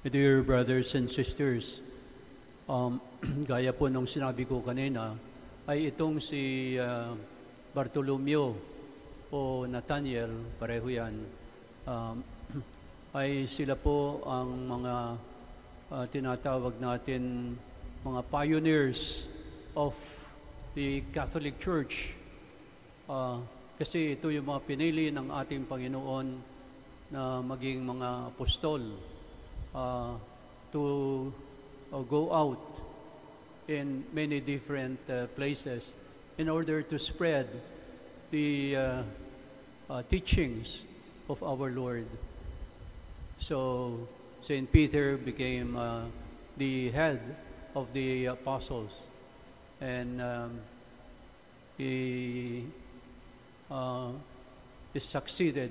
Dear brothers and sisters, um, gaya po nung sinabi ko kanina, ay itong si uh, Bartolomeo o Nathaniel, pareho yan, um, ay sila po ang mga uh, tinatawag natin mga pioneers of the Catholic Church. Uh, kasi ito yung mga pinili ng ating Panginoon na maging mga apostol uh, to uh, go out in many different uh, places in order to spread the uh, uh, teachings of our Lord. So Saint Peter became the head of the apostles, and um, he is succeeded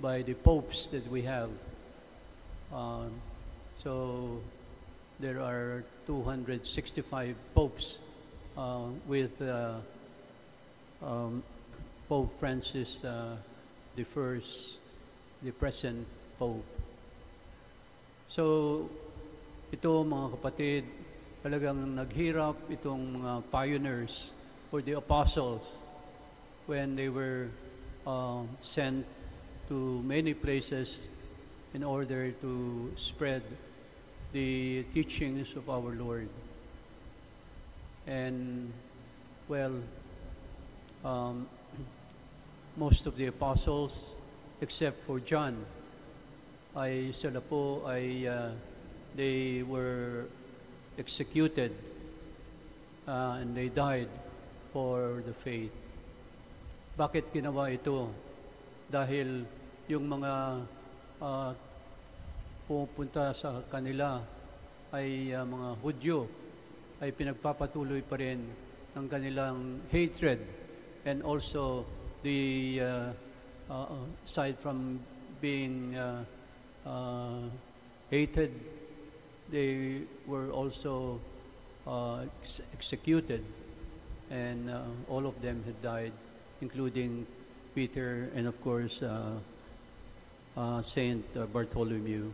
by the popes that we have. Um, so there are 265 popes uh, with uh, um, Pope Francis uh, the first, the present Pope. So ito mga kapatid, talagang naghirap itong mga pioneers or the apostles when they were uh, sent to many places in order to spread the teachings of our Lord. And, well, um, most of the apostles, except for John, ay sila po ay uh, they were executed uh, and they died for the faith. Bakit ginawa ito? Dahil yung mga uh, pupunta sa kanila ay uh, mga Hudyo ay pinagpapatuloy pa rin ng kanilang hatred and also the uh, uh, aside from being uh, uh, hated they were also uh, ex- executed and uh, all of them had died including Peter and of course uh, uh, Saint Bartholomew.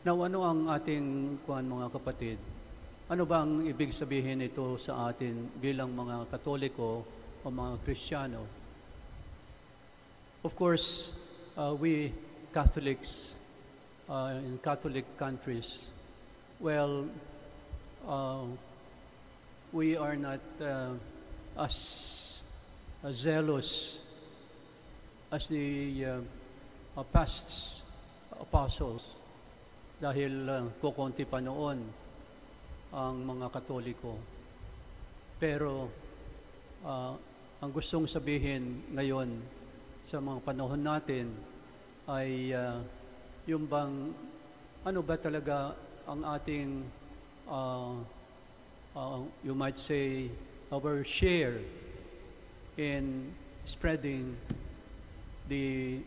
Now, ano ang ating kuan mga kapatid? Ano ba ang ibig sabihin ito sa atin bilang mga Katoliko o mga Kristiyano? Of course, uh, we Catholics uh, in Catholic countries, well, uh, we are not uh, as, as zealous as the uh, uh, past apostles dahil uh, kukunti pa noon ang mga katoliko. Pero uh, ang gustong sabihin ngayon sa mga panahon natin ay uh, yung bang ano ba talaga ang ating uh, uh, you might say our share in spreading the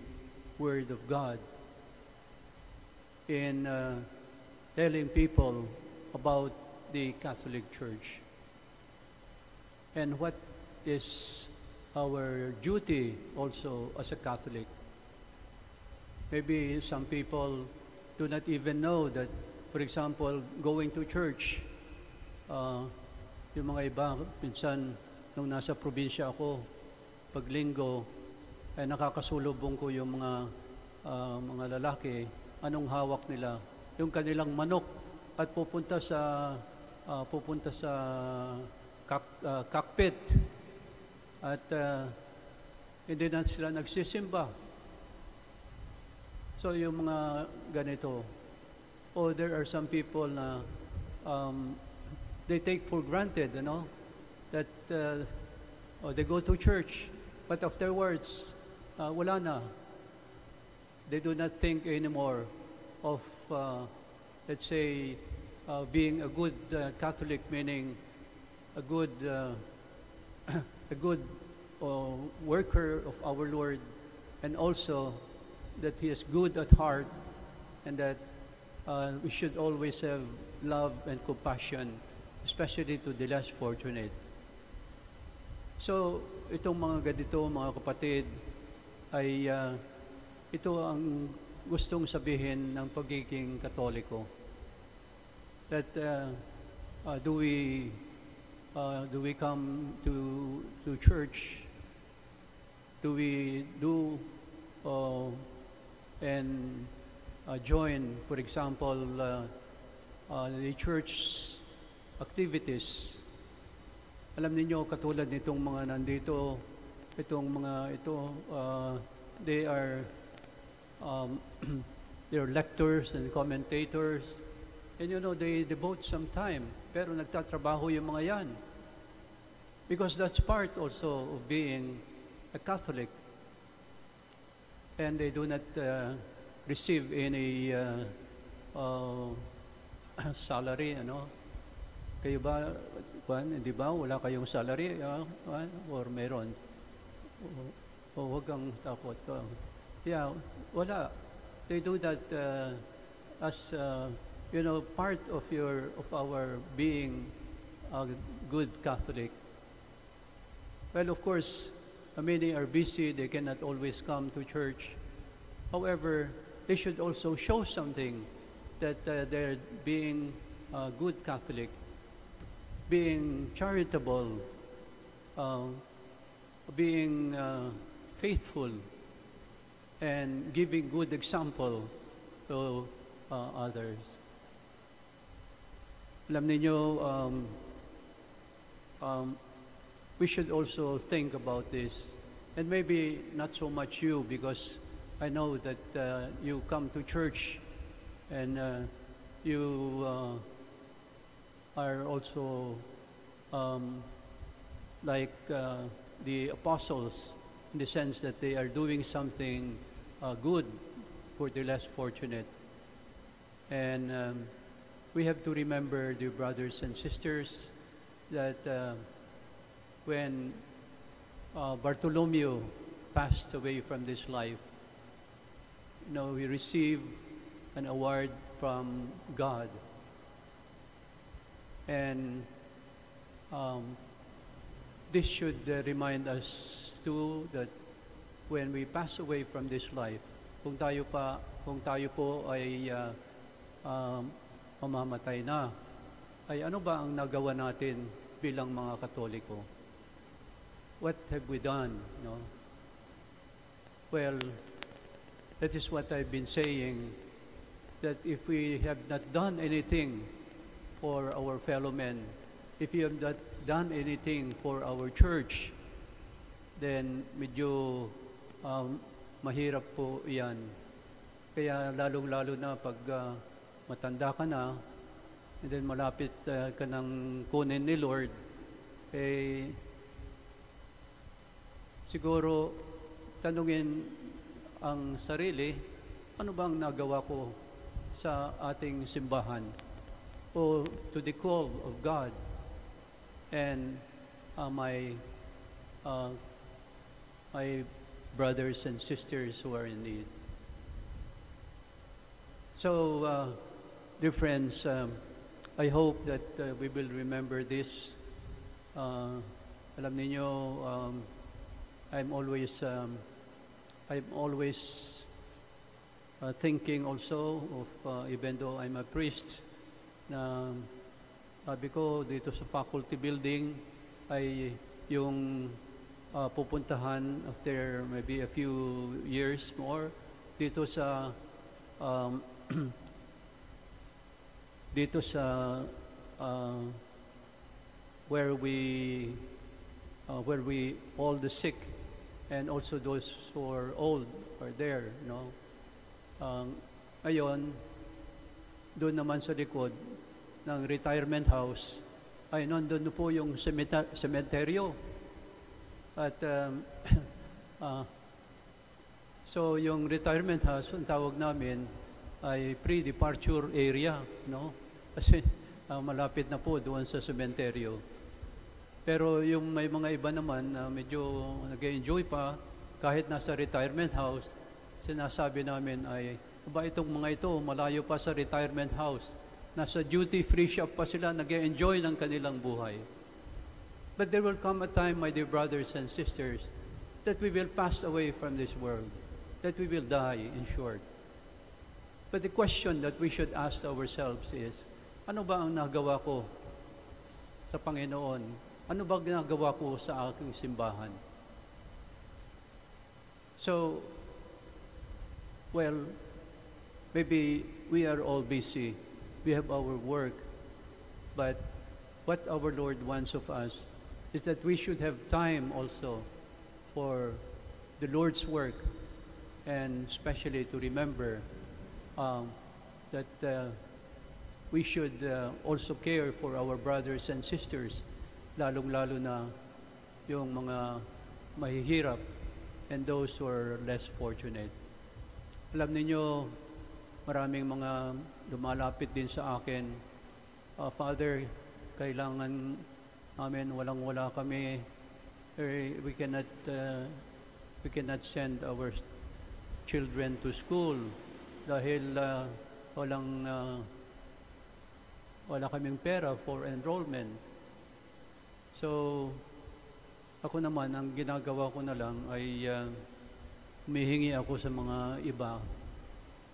Word of God in uh, telling people about the Catholic Church and what is our duty also as a Catholic. Maybe some people do not even know that, for example, going to church, uh, yung mga iba, minsan, nung nasa probinsya ako, pag linggo, ay nakakasulubong ko yung mga uh, mga lalaki, anong hawak nila? Yung kanilang manok at pupunta sa uh, pupunta sa kak, uh, cockpit at uh, hindi na sila nagsisimba. So yung mga ganito, oh there are some people na um, they take for granted, you know, that uh, oh, they go to church, but afterwards, uh, wala na. They do not think anymore of, uh, let's say, uh, being a good uh, Catholic, meaning a good, uh, a good uh, worker of our Lord, and also that He is good at heart, and that uh, we should always have love and compassion, especially to the less fortunate. So, itong mga ganito, mga kapatid, ay uh, ito ang gustong sabihin ng pagiging katoliko. That uh, uh, do we uh, do we come to to church? Do we do uh, and uh, join, for example, uh, uh, the church activities? Alam niyo katulad nitong mga nandito, itong mga ito, uh, they are um, they're lectors and commentators. And you know, they devote some time. Pero nagtatrabaho yung mga yan. Because that's part also of being a Catholic. And they do not uh, receive any uh, uh, salary, ano? Kayo ba, Juan, di ba, wala kayong salary, Juan? or meron? O, o huwag kang takot. ah. yeah. They do that uh, as, uh, you know, part of your, of our being a good Catholic. Well, of course, many are busy, they cannot always come to church. However, they should also show something that uh, they're being a good Catholic, being charitable, uh, being uh, faithful, and giving good example to uh, others. Alam niyo, um, um, we should also think about this. And maybe not so much you, because I know that uh, you come to church and uh, you uh, are also um, like uh, the apostles in the sense that they are doing something uh, good for the less fortunate. And um, we have to remember, dear brothers and sisters, that uh, when uh, Bartholomew passed away from this life, you know, he received an award from God. And um, this should uh, remind us too that when we pass away from this life, kung tayo pa, kung tayo po ay uh, um, mamamatay na, ay ano ba ang nagawa natin bilang mga Katoliko? What have we done? No? Well, that is what I've been saying, that if we have not done anything for our fellow men, if you have not done anything for our church, then medyo um, mahirap po yan. Kaya lalong-lalo na pag ah, matanda ka na, and then malapit ah, ka ng kunin ni Lord, eh, siguro tanungin ang sarili, ano bang nagawa ko sa ating simbahan o to the call of God and uh, my uh, my brothers and sisters who are in need. So, uh, dear friends, um, I hope that uh, we will remember this. Uh, alam niyo, um, I'm always, um, I'm always uh, thinking also of, uh, even though I'm a priest, sabi ko dito sa faculty building ay yung uh, pupuntahan after maybe a few years more. Dito sa um, dito sa uh, where we uh, where we all the sick and also those who are old are there know um, ngayon doon naman sa likod ng retirement house ay nandun po yung sementeryo. At um, ah, so yung retirement house ang tawag namin ay pre-departure area no? Kasi ah, malapit na po doon sa sementeryo. Pero yung may mga iba naman na medyo nag-enjoy pa kahit nasa retirement house sinasabi namin ay ba itong mga ito malayo pa sa retirement house nasa duty-free shop pa sila nag enjoy ng kanilang buhay. But there will come a time, my dear brothers and sisters, that we will pass away from this world, that we will die, in short. But the question that we should ask ourselves is, ano ba ang nagawa ko sa Panginoon? Ano ba ginagawa ko sa aking simbahan? So, well, maybe we are all busy. We have our work. But what our Lord wants of us is that we should have time also for the Lord's work and especially to remember um, that uh, we should uh, also care for our brothers and sisters, lalong-lalo na yung mga mahihirap and those who are less fortunate. Alam niyo, maraming mga lumalapit din sa akin, "Ah, Father, kailangan namin walang-wala kami. Eh, we cannot uh, we cannot send our children to school dahil uh, walang uh, wala kaming pera for enrollment. So, ako naman, ang ginagawa ko na lang ay uh, humihingi ako sa mga iba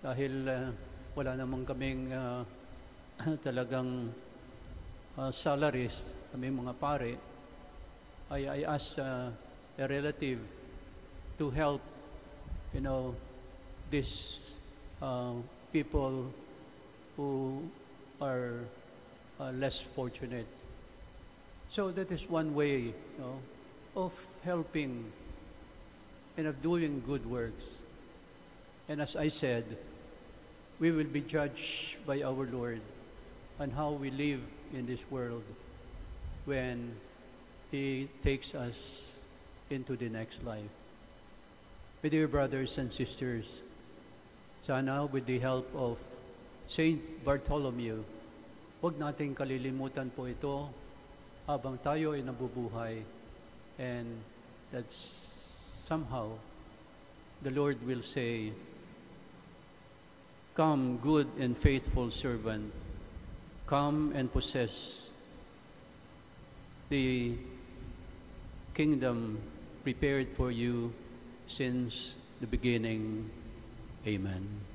dahil uh, wala namang kaming uh, talagang uh, salaries, kami mga pare, I, I ask uh, a relative to help, you know, these uh, people who are uh, less fortunate. So that is one way, you know, of helping and of doing good works. And as I said, we will be judged by our Lord on how we live in this world when He takes us into the next life. My dear brothers and sisters, sana with the help of Saint Bartholomew, huwag nating kalilimutan po ito habang tayo ay nabubuhay and that's somehow the Lord will say, Come, good and faithful servant, come and possess the kingdom prepared for you since the beginning. Amen.